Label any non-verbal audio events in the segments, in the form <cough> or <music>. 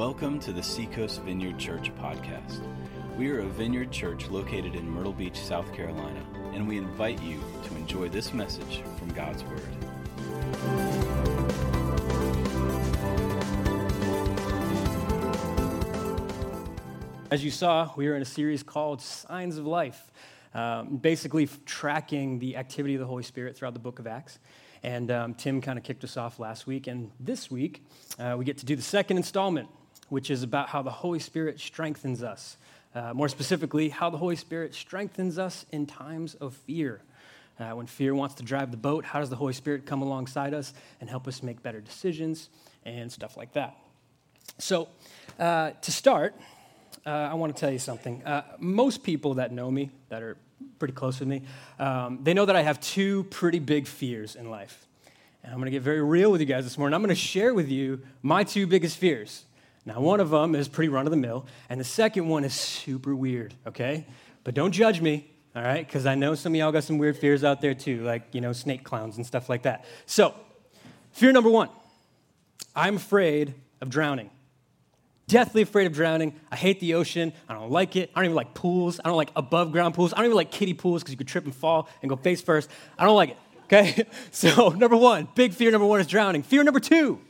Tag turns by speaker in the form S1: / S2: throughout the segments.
S1: Welcome to the Seacoast Vineyard Church podcast. We are a vineyard church located in Myrtle Beach, South Carolina, and we invite you to enjoy this message from God's Word.
S2: As you saw, we are in a series called Signs of Life, um, basically tracking the activity of the Holy Spirit throughout the book of Acts. And um, Tim kind of kicked us off last week. And this week, uh, we get to do the second installment, which is about how the Holy Spirit strengthens us. Uh, more specifically, how the Holy Spirit strengthens us in times of fear. Uh, when fear wants to drive the boat, how does the Holy Spirit come alongside us and help us make better decisions and stuff like that? So, uh, to start, uh, I want to tell you something. Uh, most people that know me, that are pretty close with me, um, they know that I have two pretty big fears in life. And I'm going to get very real with you guys this morning. I'm going to share with you my two biggest fears. Now, one of them is pretty run of the mill, and the second one is super weird, okay? But don't judge me, all right? Because I know some of y'all got some weird fears out there too, like, you know, snake clowns and stuff like that. So, fear number one I'm afraid of drowning. Deathly afraid of drowning. I hate the ocean. I don't like it. I don't even like pools. I don't like above ground pools. I don't even like kiddie pools because you could trip and fall and go face first. I don't like it, okay? <laughs> So, number one, big fear number one is drowning. Fear number two,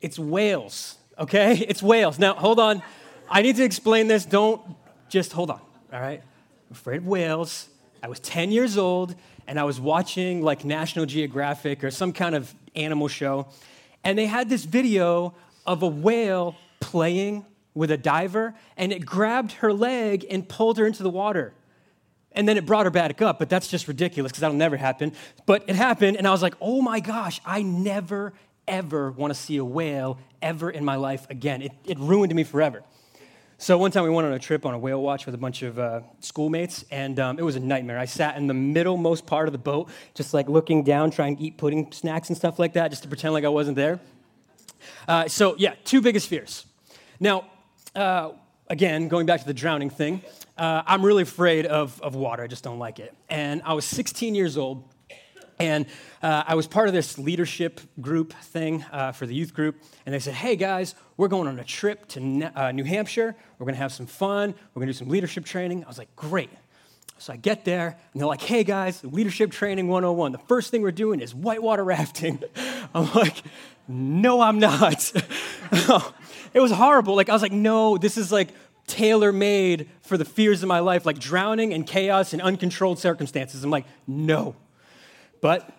S2: it's whales, okay? <laughs> It's whales. Now, hold on. I need to explain this. Don't just hold on, all right? I'm afraid of whales. I was 10 years old and I was watching like National Geographic or some kind of animal show, and they had this video of a whale playing with a diver, and it grabbed her leg and pulled her into the water. And then it brought her back up, but that's just ridiculous because that'll never happen. But it happened, and I was like, oh my gosh, I never, ever want to see a whale ever in my life again. It, it ruined me forever. So one time we went on a trip on a whale watch with a bunch of uh, schoolmates, and um, it was a nightmare. I sat in the middlemost part of the boat, just like looking down, trying to eat pudding snacks and stuff like that, just to pretend like I wasn't there. Uh, so yeah, two biggest fears. Now, uh, again, going back to the drowning thing, uh, I'm really afraid of, of water. I just don't like it. And I was 16 years old, and uh, I was part of this leadership group thing uh, for the youth group. And they said, hey guys, we're going on a trip to uh, New Hampshire. We're going to have some fun. We're going to do some leadership training. I was like, great. So I get there, and they're like, hey guys, leadership training 101. The first thing we're doing is whitewater rafting. <laughs> I'm like, no, I'm not. <laughs> it was horrible. Like, I was like, no, this is like tailor made for the fears of my life, like drowning and chaos and uncontrolled circumstances. I'm like, no. But,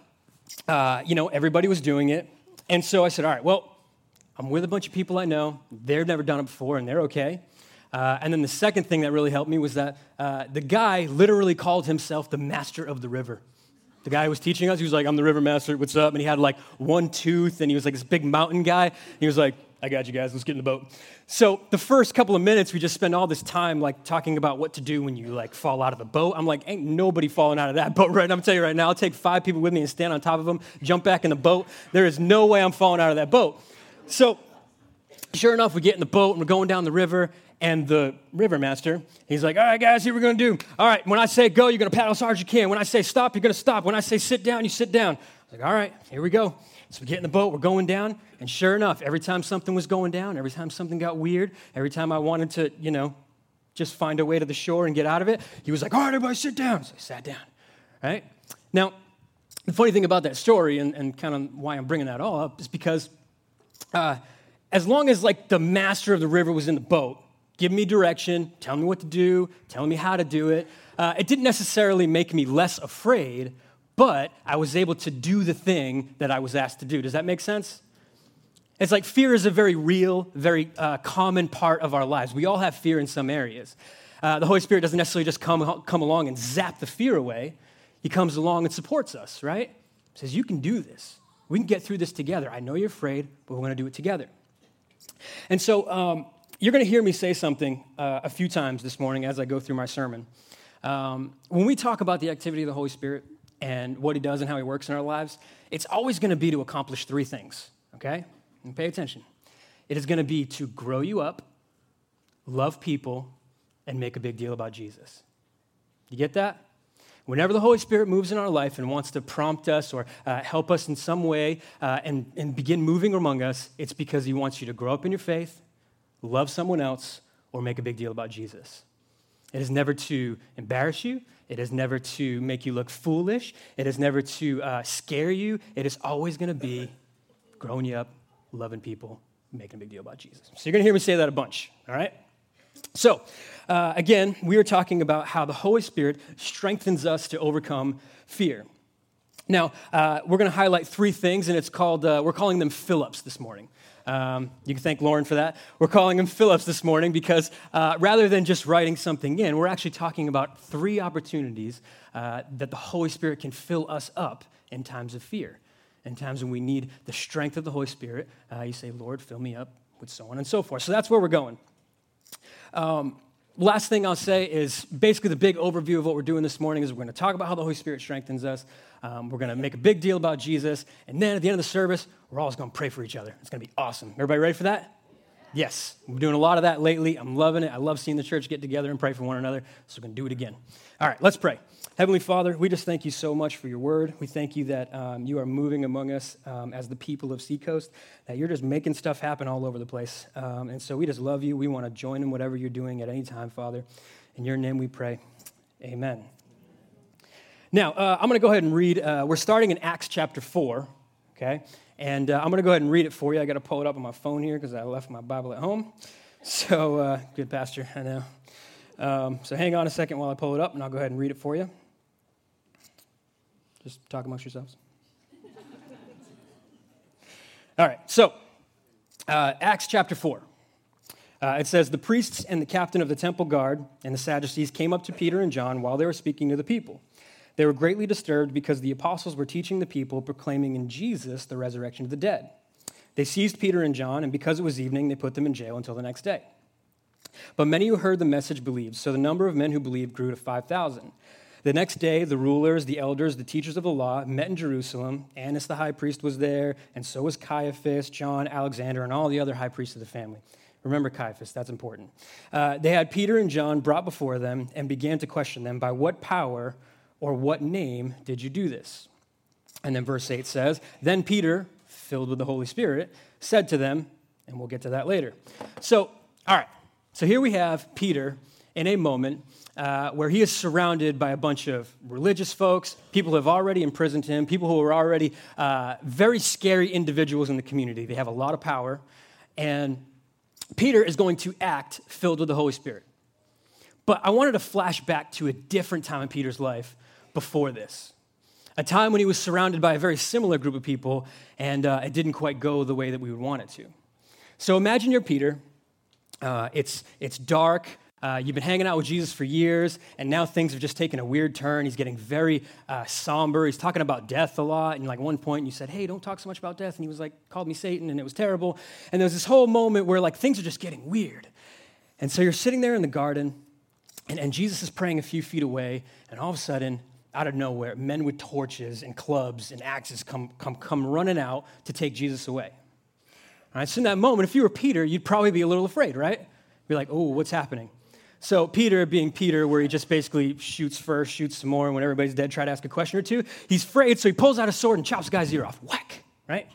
S2: uh, you know, everybody was doing it. And so I said, all right, well, I'm with a bunch of people I know. They've never done it before, and they're okay. Uh, and then the second thing that really helped me was that uh, the guy literally called himself the master of the river. The guy who was teaching us, he was like, I'm the river master, what's up? And he had like one tooth, and he was like this big mountain guy. He was like, I got you guys, let's get in the boat. So the first couple of minutes, we just spend all this time like talking about what to do when you like fall out of the boat. I'm like, ain't nobody falling out of that <laughs> boat right I'm telling you right now, I'll take five people with me and stand on top of them, jump back in the boat. There is no way I'm falling out of that boat. So sure enough, we get in the boat and we're going down the river, and the river master, he's like, all right, guys, here we're to do. All right, when I say go, you're to paddle as hard as you can. When I say stop, you're to stop. When I say sit down, you sit down. I like, all right, here we go. So we get in the boat, we're going down, and sure enough, every time something was going down, every time something got weird, every time I wanted to, you know, just find a way to the shore and get out of it, he was like, all right, everybody sit down. So I sat down, right? Now, the funny thing about that story and, and kind of why I'm bringing that all up is because uh, as long as like the master of the river was in the boat, giving me direction, telling me what to do, telling me how to do it, uh, it didn't necessarily make me less afraid, but I was able to do the thing that I was asked to do. Does that make sense? It's like fear is a very real, very uh, common part of our lives. We all have fear in some areas. Uh, the Holy Spirit doesn't necessarily just come, come along and zap the fear away. He comes along and supports us, right? Says, You can do this. We can get through this together. I know you're afraid, but we're going to do it together. And so um, you're going to hear me say something uh, a few times this morning as I go through my sermon. Um, when we talk about the activity of the Holy Spirit and what He does and how He works in our lives, it's always going to be to accomplish three things, okay? And pay attention. It is going to be to grow you up, love people, and make a big deal about Jesus. You get that? Whenever the Holy Spirit moves in our life and wants to prompt us or uh, help us in some way uh, and, and begin moving among us, it's because He wants you to grow up in your faith, love someone else, or make a big deal about Jesus. It is never to embarrass you. It is never to make you look foolish. It is never to uh, scare you. It is always going to be growing you up, loving people, making a big deal about Jesus. So you're going to hear me say that a bunch, all right? So, uh, again, we are talking about how the Holy Spirit strengthens us to overcome fear. Now, uh, we're going to highlight three things, and it's called, uh, we're calling them fill-ups this morning. Um, you can thank Lauren for that. We're calling him fill-ups this morning because uh, rather than just writing something in, we're actually talking about three opportunities uh, that the Holy Spirit can fill us up in times of fear. In times when we need the strength of the Holy Spirit, uh, you say, Lord, fill me up with so on and so forth. So that's where we're going. Um, last thing I'll say is basically the big overview of what we're doing this morning is we're going to talk about how the Holy Spirit strengthens us. Um, we're going to make a big deal about Jesus. And then at the end of the service, we're always going to pray for each other. It's going to be awesome. Everybody ready for that? Yes. We're doing a lot of that lately. I'm loving it. I love seeing the church get together and pray for one another. So we're going to do it again. All right, let's pray. Heavenly Father, we just thank you so much for your word. We thank you that um, you are moving among us um, as the people of Seacoast, that you're just making stuff happen all over the place. Um, and so we just love you. We want to join in whatever you're doing at any time, Father. In your name we pray. Amen. Now, uh, I'm going to go ahead and read. Uh, we're starting in Acts chapter 4, okay? And uh, I'm going to go ahead and read it for you. I got to pull it up on my phone here because I left my Bible at home. So, uh, good, Pastor, I know. Um, so, hang on a second while I pull it up, and I'll go ahead and read it for you. Just talk amongst yourselves. All right, so uh, Acts chapter 4. Uh, it says, The priests and the captain of the temple guard and the Sadducees came up to Peter and John while they were speaking to the people. They were greatly disturbed because the apostles were teaching the people, proclaiming in Jesus the resurrection of the dead. They seized Peter and John, and because it was evening, they put them in jail until the next day. But many who heard the message believed, so the number of men who believed grew to 5,000. The next day, the rulers, the elders, the teachers of the law met in Jerusalem. Annas the high priest was there, and so was Caiaphas, John, Alexander, and all the other high priests of the family. Remember Caiaphas, that's important. Uh, they had Peter and John brought before them and began to question them by what power or what name did you do this? And then verse 8 says, Then Peter, filled with the Holy Spirit, said to them, and we'll get to that later. So, all right, so here we have Peter in a moment uh, where he is surrounded by a bunch of religious folks, people who have already imprisoned him, people who are already uh, very scary individuals in the community. They have a lot of power. And Peter is going to act filled with the Holy Spirit. But I wanted to flash back to a different time in Peter's life before this. A time when he was surrounded by a very similar group of people, and uh, it didn't quite go the way that we would want it to. So imagine you're Peter. Uh, it's, it's dark. Uh, you've been hanging out with Jesus for years, and now things have just taken a weird turn. He's getting very uh, somber. He's talking about death a lot. And like one point, you said, "Hey, don't talk so much about death." And he was like, called me Satan, and it was terrible. And there's this whole moment where like things are just getting weird. And so you're sitting there in the garden, and, and Jesus is praying a few feet away, and all of a sudden, out of nowhere, men with torches and clubs and axes come come come running out to take Jesus away. All right, so in that moment, if you were Peter, you'd probably be a little afraid, right? Be like, "Oh, what's happening?" So Peter, being Peter, where he just basically shoots first, shoots some more, and when everybody's dead, try to ask a question or two, he's afraid, so he pulls out a sword and chops the guy's ear off. Whack, right?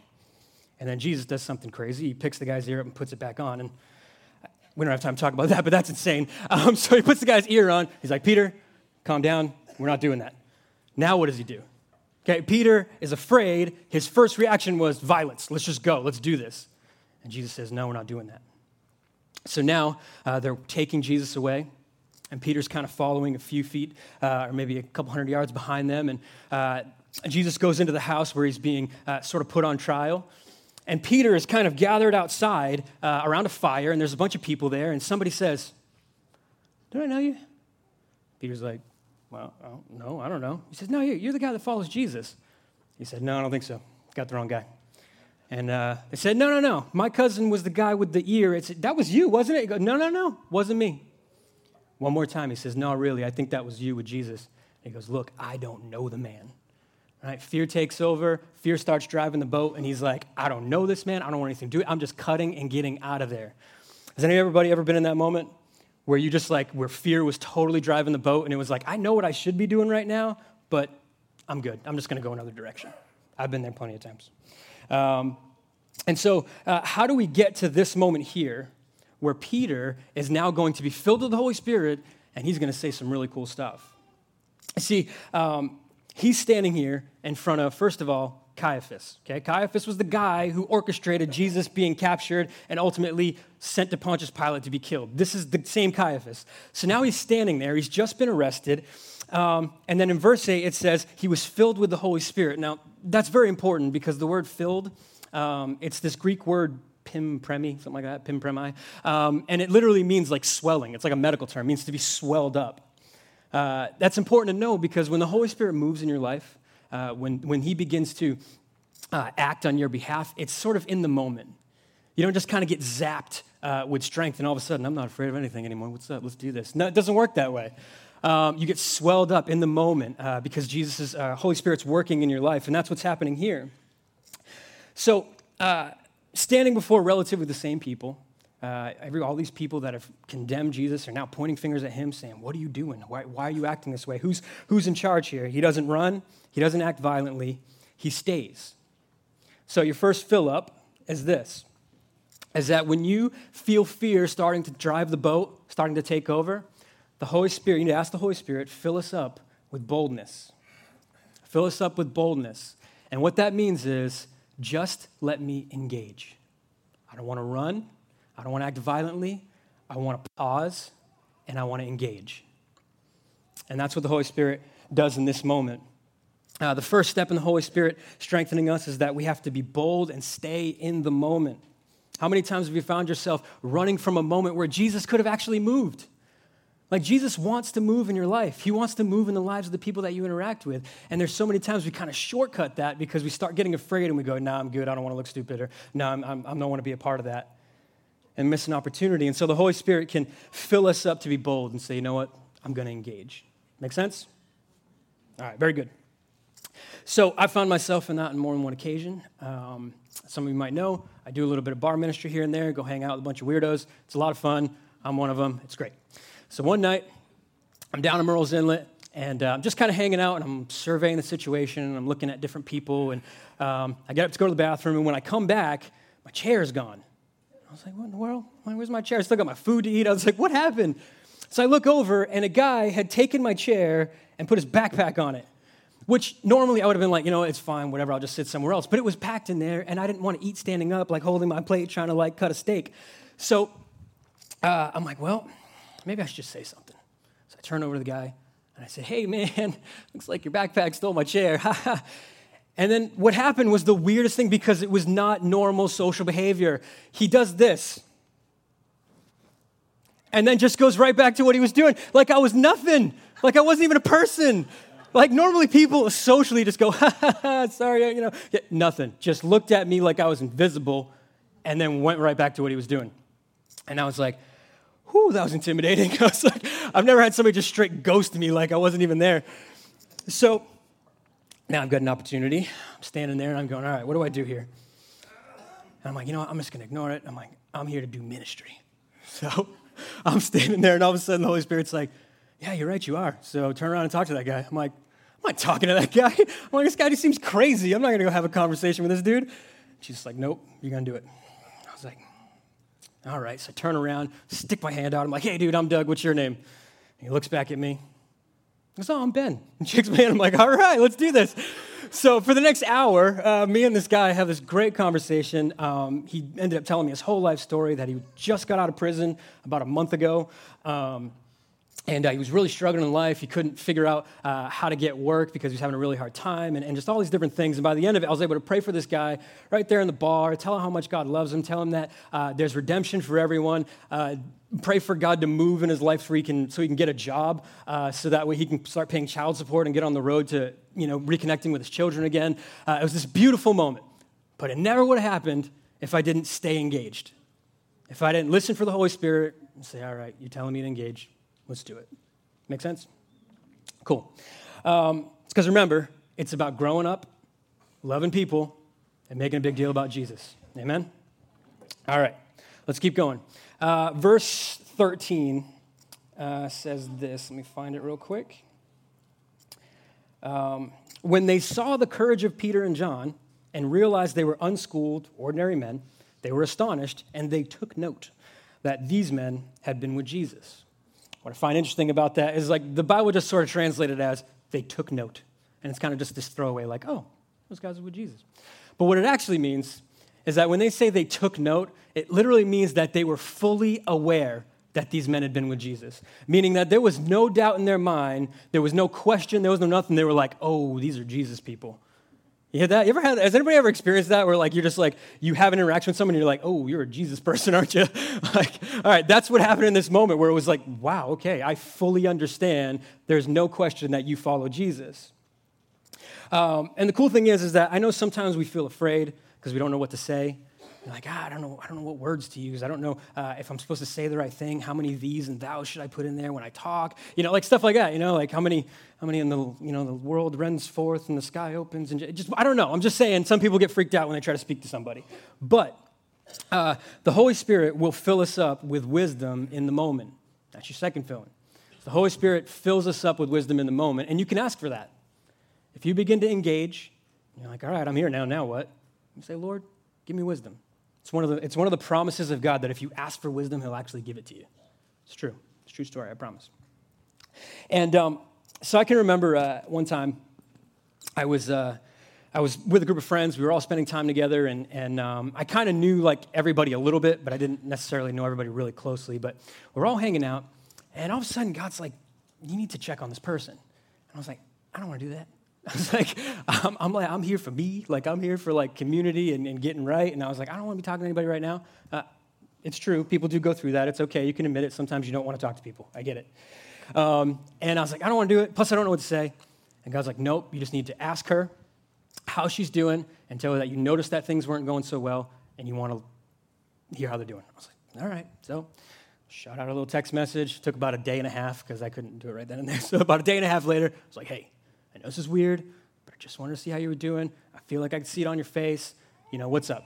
S2: And then Jesus does something crazy. He picks the guy's ear up and puts it back on. And we don't have time to talk about <laughs> that, but that's insane. Um, so he puts the guy's ear on. He's like, Peter, calm down. We're not doing that. Now what does he do? Okay, Peter is afraid. His first reaction was violence. Let's just go. Let's do this. And Jesus says, No, we're not doing that. So now uh, they're taking Jesus away, and Peter's kind of following a few feet uh, or maybe a couple hundred yards behind them. And uh, Jesus goes into the house where he's being uh, sort of put on trial. And Peter is kind of gathered outside uh, around a fire, and there's a bunch of people there, and somebody says, Don't I know you? Peter's like, Well, no, I don't know. He says, No, you're the guy that follows Jesus. He said, No, I don't think so. Got the wrong guy. And uh, they said, No, no, no. My cousin was the guy with the ear. It's, that was you, wasn't it? He goes, No, no, no. Wasn't me. One more time, he says, No, really, I think that was you with Jesus. he goes, Look, I don't know the man. Right? Fear takes over. Fear starts driving the boat, and he's like, I don't know this man. I don't want anything to do. I'm just cutting and getting out of there. Has anybody ever been in that moment where you just like, where fear was totally driving the boat and it was like, I know what I should be doing right now, but I'm good. I'm just going to go another direction. I've been there plenty of times. Um, and so, uh, how do we get to this moment here where Peter is now going to be filled with the Holy Spirit and he's going to say some really cool stuff? See, um, he's standing here in front of, first of all, Caiaphas. Okay, Caiaphas was the guy who orchestrated Jesus being captured and ultimately sent to Pontius Pilate to be killed. This is the same Caiaphas. So now he's standing there. He's just been arrested. Um, and then in verse 8, it says, he was filled with the Holy Spirit. Now, that's very important because the word filled, um, it's this Greek word pimpremi, something like that, pimpremi. Um, and it literally means like swelling. It's like a medical term, it means to be swelled up. Uh, that's important to know because when the Holy Spirit moves in your life, uh, when, when he begins to uh, act on your behalf, it's sort of in the moment. You don't just kind of get zapped uh, with strength and all of a sudden, I'm not afraid of anything anymore. What's up? Let's do this. No, it doesn't work that way. Um, you get swelled up in the moment uh, because Jesus' uh, Holy Spirit's working in your life, and that's what's happening here. So, uh, standing before relatively the same people, uh, every, all these people that have condemned Jesus are now pointing fingers at him, saying, What are you doing? Why, why are you acting this way? Who's, who's in charge here? He doesn't run, he doesn't act violently, he stays. So, your first fill up is this is that when you feel fear starting to drive the boat, starting to take over, the Holy Spirit, you need to ask the Holy Spirit, fill us up with boldness. Fill us up with boldness. And what that means is just let me engage. I don't want to run. I don't want to act violently. I want to pause and I want to engage. And that's what the Holy Spirit does in this moment. Uh, the first step in the Holy Spirit strengthening us is that we have to be bold and stay in the moment. How many times have you found yourself running from a moment where Jesus could have actually moved? Like Jesus wants to move in your life. He wants to move in the lives of the people that you interact with. And there's so many times we kind of shortcut that because we start getting afraid and we go, nah, I'm good. I don't want to look stupid. Or, no, I'm, I'm, I don't want to be a part of that and miss an opportunity. And so the Holy Spirit can fill us up to be bold and say, you know what? I'm going to engage. Make sense? All right, very good. So I found myself in that on more than one occasion. Um, some of you might know I do a little bit of bar ministry here and there, go hang out with a bunch of weirdos. It's a lot of fun. I'm one of them. It's great. So one night, I'm down in Murrells Inlet, and uh, I'm just kind of hanging out, and I'm surveying the situation, and I'm looking at different people, and um, I get up to go to the bathroom, and when I come back, my chair is gone. I was like, what in the world? Where's my chair? I still got my food to eat. I was like, what happened? So I look over, and a guy had taken my chair and put his backpack on it, which normally I would have been like, you know, it's fine, whatever, I'll just sit somewhere else. But it was packed in there, and I didn't want to eat standing up, like holding my plate, trying to like cut a steak. So uh, I'm like, well, maybe I should just say something. So I turn over to the guy, and I said, hey, man, <laughs> looks like your backpack stole my chair. <laughs> And then what happened was the weirdest thing because it was not normal social behavior. He does this. And then just goes right back to what he was doing. Like I was nothing. Like I wasn't even a person. Like normally people socially just go, <laughs> ha ha ha, sorry, you know, yeah, nothing. Just looked at me like I was invisible and then went right back to what he was doing. And I was like, whew, that was intimidating. <laughs> I was like, I've never had somebody just straight ghost me like I wasn't even there. So now I've got an opportunity. I'm standing there and I'm going, all right, what do I do here? And I'm like, you know what? I'm just going to ignore it. I'm like, I'm here to do ministry. <laughs> So I'm standing there and all of a sudden the Holy Spirit's like, yeah, you're right, you are. So turn around and talk to that guy. I'm like, I'm not talking to that guy. <laughs> I'm like, this guy just seems crazy. I'm not going to go have a conversation with this dude. She's like, nope, you're going to do it. I was like, all right. So I turn around, stick my hand out. I'm like, hey, dude, I'm Doug. What's your name? And he looks back at me. Saw I'm Ben. <laughs> And shakes my hand. I'm like, all right, let's do this. So for the next hour, uh, me and this guy have this great conversation. Um, he ended up telling me his whole life story that he just got out of prison about a month ago. Um, and uh, he was really struggling in life. He couldn't figure out uh, how to get work because he was having a really hard time and, and, just all these different things. And by the end of it, I was able to pray for this guy right there in the bar, tell him how much God loves him, tell him that uh, there's redemption for everyone, uh, pray for God to move in his life so he can, so he can get a job, uh, so that way he can start paying child support and get on the road to you know, reconnecting with his children again. Uh, it was this beautiful moment. But it never would have happened if I didn't stay engaged. If I didn't listen for the Holy Spirit and say, all right, you're telling me to engage Let's do it. Make sense? Cool. Um, because remember, it's about growing up, loving people, and making a big deal about Jesus. Amen? All right, let's keep going. Uh, verse 13 uh, says this. Let me find it real quick. Um, when they saw the courage of Peter and John and realized they were unschooled, ordinary men, they were astonished and they took note that these men had been with Jesus. What I find interesting about that is like the Bible just sort of translated as they took note. And it's kind of just this throwaway, like, oh, those guys are with Jesus. But what it actually means is that when they say they took note, it literally means that they were fully aware that these men had been with Jesus, meaning that there was no doubt in their mind, there was no question, there was no nothing. They were like, oh, these are Jesus people. You that? You ever had, has anybody ever experienced that where like you're just like, you have an interaction with someone and you're like, oh, you're a Jesus person, <laughs> aren't you? <laughs> like, all right, that's what happened in this moment where it was like, wow, okay, I fully understand. There's no question that you follow Jesus. Um, and the cool thing is, is that I know sometimes we feel afraid because we don't know what to say. You're like, ah, I don't know, I don't know what words to use. I don't know uh, if I'm supposed to say the right thing. How many these and thous should I put in there when I talk? You know, like stuff like that. You know, like how many, how many in the, you know, the world rends forth and the sky opens and just, I don't know. I'm just saying. Some people get freaked out when they try to speak to somebody, but uh, the Holy Spirit will fill us up with wisdom in the moment. That's your second filling. The Holy Spirit fills us up with wisdom in the moment, and you can ask for that. If you begin to engage, you're like, all right, I'm here now. Now what? You say, Lord, give me wisdom. It's one, of the, it's one of the promises of God that if you ask for wisdom, He'll actually give it to you. It's true. It's a true story, I promise. And um, so I can remember uh, one time I was, uh, I was with a group of friends. We were all spending time together, and, and um, I kind of knew like everybody a little bit, but I didn't necessarily know everybody really closely. But we're all hanging out, and all of a sudden, God's like, You need to check on this person. And I was like, I don't want to do that. <laughs> I was like, I'm, I'm, like, I'm here for me. Like, I'm here for like community and, and getting right. And I was like, I don't want to be talking to anybody right now. Uh, it's true. People do go through that. It's okay. You can admit it. Sometimes you don't want to talk to people. I get it. Um, and I was like, I don't want to do it. Plus, I don't know what to say. And God's like, nope. You just need to ask her how she's doing and tell her that you noticed that things weren't going so well and you want to hear how they're doing. I was like, all right. So, shot out a little text message. Took about a day and a half because I couldn't do it right then and there. <laughs> So, about a day and a half later, I was like, hey, know this is weird, but I just wanted to see how you were doing. I feel like I could see it on your face. You know, what's up?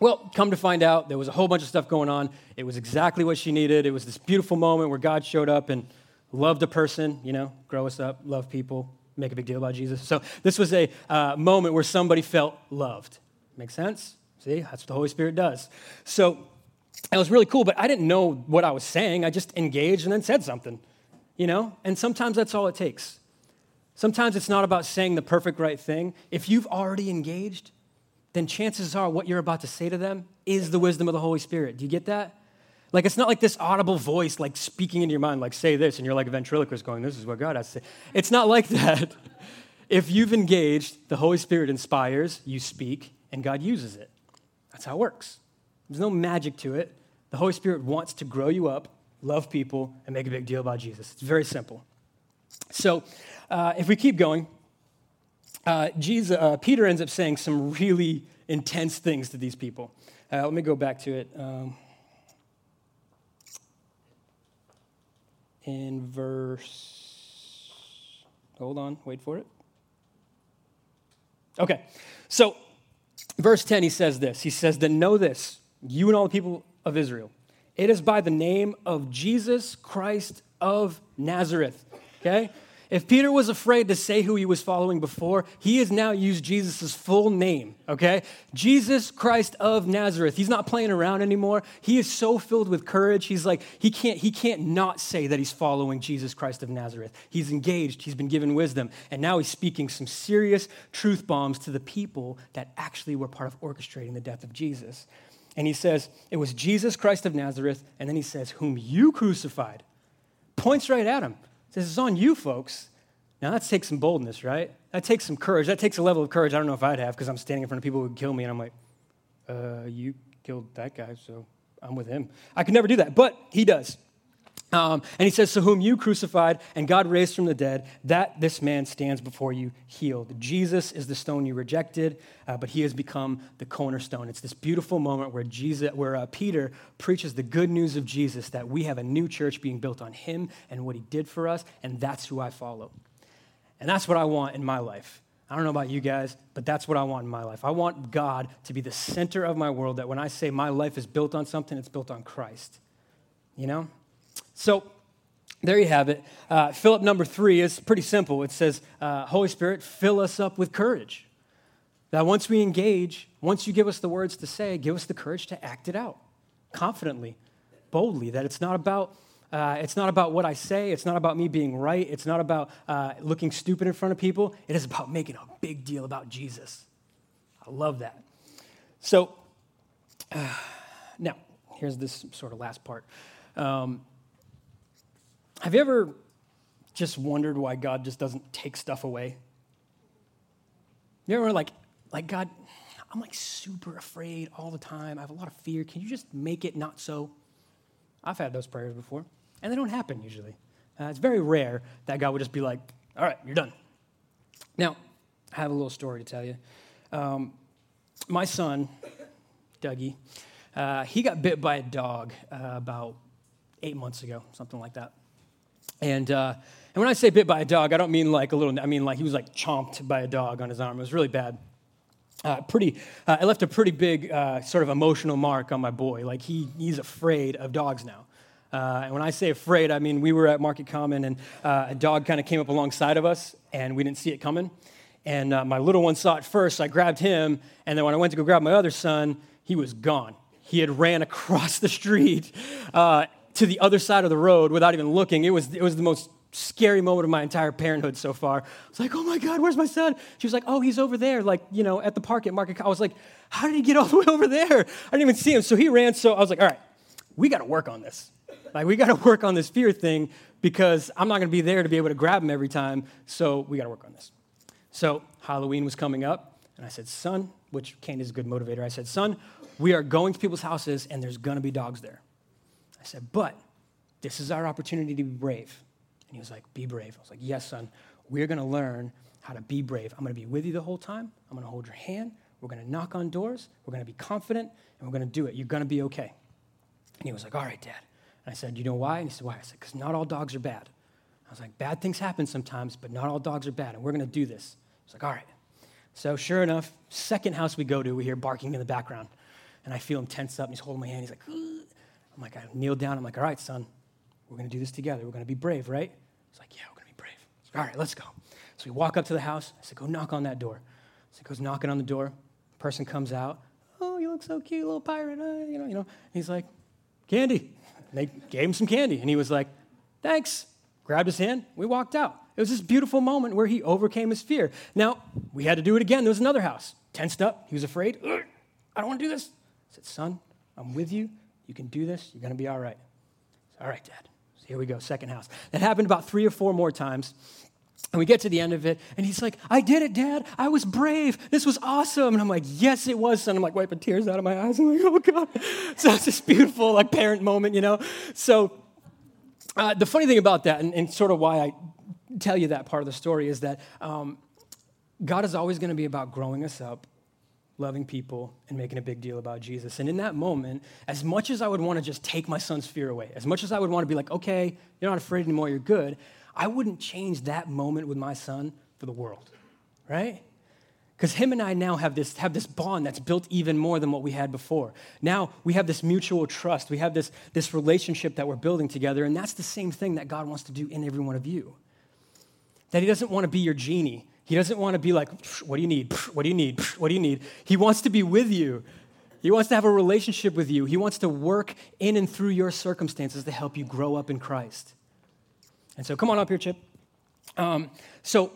S2: Well, come to find out, there was a whole bunch of stuff going on. It was exactly what she needed. It was this beautiful moment where God showed up and loved a person, you know, grow us up, love people, make a big deal about Jesus. So this was a uh, moment where somebody felt loved. Make sense? See, that's what the Holy Spirit does. So it was really cool, but I didn't know what I was saying. I just engaged and then said something, you know? And sometimes that's all it takes. Sometimes it's not about saying the perfect right thing. If you've already engaged, then chances are what you're about to say to them is the wisdom of the Holy Spirit. Do you get that? Like, it's not like this audible voice, like speaking into your mind, like, say this, and you're like a ventriloquist going, This is what God has to say. It's not like <laughs> that. if you've engaged, the Holy Spirit inspires, you speak, and God uses it. That's how it works. There's no magic to it. The Holy Spirit wants to grow you up, love people, and make a big deal about Jesus. It's very simple. So, uh, if we keep going, uh, Jesus, uh, Peter ends up saying some really intense things to these people. Uh, let me go back to it. Um, in verse, hold on, wait for it. Okay, so verse 10, he says this. He says, Then know this, you and all the people of Israel. It is by the name of Jesus Christ of Nazareth. Okay? If Peter was afraid to say who he was following before, he has now used Jesus' full name, okay? Jesus Christ of Nazareth. He's not playing around anymore. He is so filled with courage. He's like, he can't, he can't not say that he's following Jesus Christ of Nazareth. He's engaged, he's been given wisdom, and now he's speaking some serious truth bombs to the people that actually were part of orchestrating the death of Jesus. And he says, It was Jesus Christ of Nazareth, and then he says, Whom you crucified. Points right at him says, It's on you, folks. Now, that takes some boldness, right? That takes some courage. That takes a level of courage I don't know if I'd have because I'm standing in front of people who would kill me, and I'm like, uh, You killed that guy, so I'm with him. I could never do that, but he does. Um, and he says, So whom you crucified and God raised from the dead, that this man stands before you healed. Jesus is the stone you rejected, uh, but he has become the cornerstone. It's this beautiful moment where, Jesus, where uh, Peter preaches the good news of Jesus that we have a new church being built on him and what he did for us, and that's who I follow. And that's what I want in my life. I don't know about you guys, but that's what I want in my life. I want God to be the center of my world, that when I say my life is built on something, it's built on Christ. You know? So there you have it. Uh, up number three is pretty simple. It says, uh, Holy Spirit, fill us up with courage. That once we engage, once you give us the words to say, give us the courage to act it out confidently, boldly. That it's not about uh, it's not about what I say. It's not about me being right. It's not about uh, looking stupid in front of people. It is about making a big deal about Jesus. I love that. So, <sighs> now, here's this sort of last part. Um, have you ever just wondered why God just doesn't take stuff away? You ever like, like God, I'm like super afraid all the time. I have a lot of fear. Can you just make it not so? I've had those prayers before, and they don't happen usually. Uh, it's very rare that God would just be like, all right, you're done. Now, I have a little story to tell you. Um, my son, Dougie, uh, he got bit by a dog uh, about eight months ago, something like that. And, uh, and when I say bit by a dog, I don't mean like a little, I mean like he was like chomped by a dog on his arm. It was really bad. Uh, pretty, uh, I left a pretty big uh, sort of emotional mark on my boy. Like he, he's afraid of dogs now. Uh, and when I say afraid, I mean we were at Market Common and uh, a dog kind of came up alongside of us and we didn't see it coming. And my little one saw it first, so I grabbed him. And then when I went to go grab my other son, he was gone. He had ran <laughs> across the street to the other side of the road without even looking. It was, it was the most scary moment of my entire parenthood so far. I was like, oh my God, where's my son? She was like, oh, he's over there, like, you know, at the park at Market. I was like, how did he get all the way over there? I didn't even see him. So he ran. So I was like, all right, we got to work on this. Like, we got to work on this fear thing because I'm not going to be there to be able to grab him every time. So we got to work on this. So Halloween was coming up, and I said, son, which Kane is a good motivator. I said, son, we are going to people's houses, and there's going to be dogs there. I said, but this is our opportunity to be brave. And he was like, Be brave. I was like, Yes, son. We're going to learn how to be brave. I'm going to be with you the whole time. I'm going to hold your hand. We're going to knock on doors. We're going to be confident, and we're going to do it. You're going to be okay. And he was like, All right, Dad. And I said, You know why? And he said, Why? I said, Because not all dogs are bad. I was like, Bad things happen sometimes, but not all dogs are bad, and we're going to do this. He's like, All right. So, sure enough, second house we go to, we hear barking in the background. And I feel him tense up, and he's holding my hand. He's like, Ugh. I'm like, I kneel down. I'm like, All right, son, we're going to do this together. We're going to be brave, right? He's like, Yeah, we're going to be brave. Like, All right, let's go. So we walk up to the house. I said, Go knock on that door. So he goes knocking on the door. Person comes out. Oh, you look so cute, little pirate. Uh, you know, you know. He's like, Candy. And they gave him some candy. And he was like, Thanks. Grabbed his hand. We walked out. It was this beautiful moment where he overcame his fear. Now, we had to do it again. There was another house. Tensed up. He was afraid. I don't want to do this. I said, Son, I'm with you. You can do this. You're going to be all right. All right, Dad. So here we go, second house. That happened about three or four more times. And we get to the end of it, and he's like, I did it, Dad. I was brave. This was awesome. And I'm like, yes, it was, son. I'm like wiping tears out of my eyes. <laughs> I'm like, oh, God. <laughs> So it's this beautiful, like, parent moment, you know? So uh, the funny thing about that, and, and, sort of why I tell you that part of the story, is that um, God is always going to be about growing us up loving people and making a big deal about Jesus. And in that moment, as much as I would want to just take my son's fear away, as much as I would want to be like, okay, you're not afraid anymore, you're good, I wouldn't change that moment with my son for the world, right? Because him and I now have this, have this bond that's built even more than what we had before. Now we have this mutual trust. We have this, this relationship that we're building together, and that's the same thing that God wants to do in every one of you. That He doesn't want to be your genie he doesn't want to be like, what do you need? What do you need? What do you need? He wants to be with you. He wants to have a relationship with you. He wants to work in and through your circumstances to help you grow up in Christ. And so, come on up here, Chip. Um, so,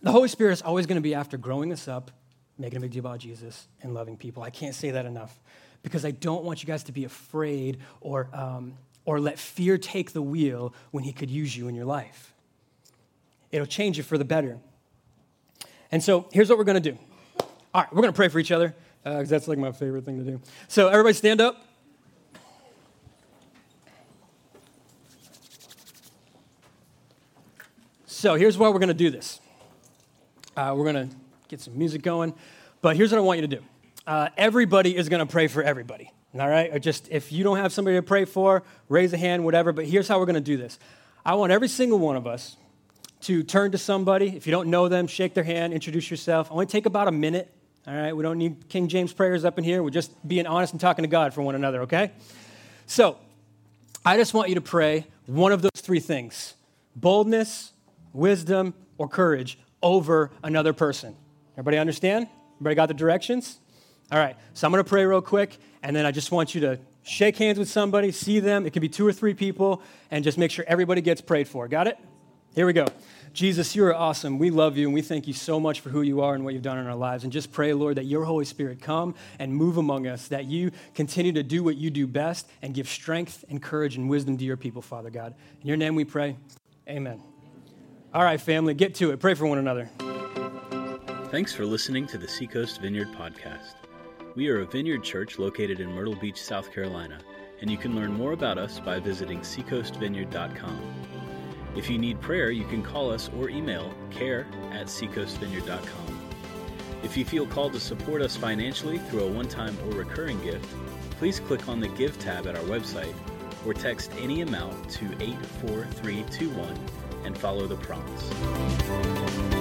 S2: the Holy Spirit is always going to be after growing us up, making a big deal about Jesus, and loving people. I can't say that enough because I don't want you guys to be afraid or, um, or let fear take the wheel when He could use you in your life. It'll change you for the better. And so here's what we're going to do. All right, we're going to pray for each other because uh, that's like my favorite thing to do. So everybody stand up. So here's why we're going to do this. Uh, we're going to get some music going, but here's what I want you to do. Uh, everybody is going to pray for everybody. All right? Or just if you don't have somebody to pray for, raise a hand, whatever. But here's how we're going to do this. I want every single one of us to turn to somebody. If you don't know them, shake their hand, introduce yourself. Only take about a minute. All right, we don't need King James prayers up in here. We're just being honest and talking to God for one another, okay? So, I just want you to pray one of those three things boldness, wisdom, or courage over another person. Everybody understand? Everybody got the directions? All right, so I'm going to pray real quick, and then I just want you to shake hands with somebody, see them. It could be two or three people, and just make sure everybody gets prayed for. Got it? Here we go. Jesus, you are awesome. We love you, and we thank you so much for who you are and what you've done in our lives. And just pray, Lord, that your Holy Spirit come and move among us, that you continue to do what you do best and give strength and courage and wisdom to your people, Father God. In your name we pray. Amen. All right, family, get to it. Pray for one another.
S1: Thanks for listening to the Seacoast Vineyard Podcast. We are a vineyard church located in Myrtle Beach, South Carolina, and you can learn more about us by visiting seacoastvineyard.com. If you need prayer, you can call us or email care at seacoastvineyard.com. If you feel called to support us financially through a one time or recurring gift, please click on the Give tab at our website or text any amount to 84321 and follow the prompts.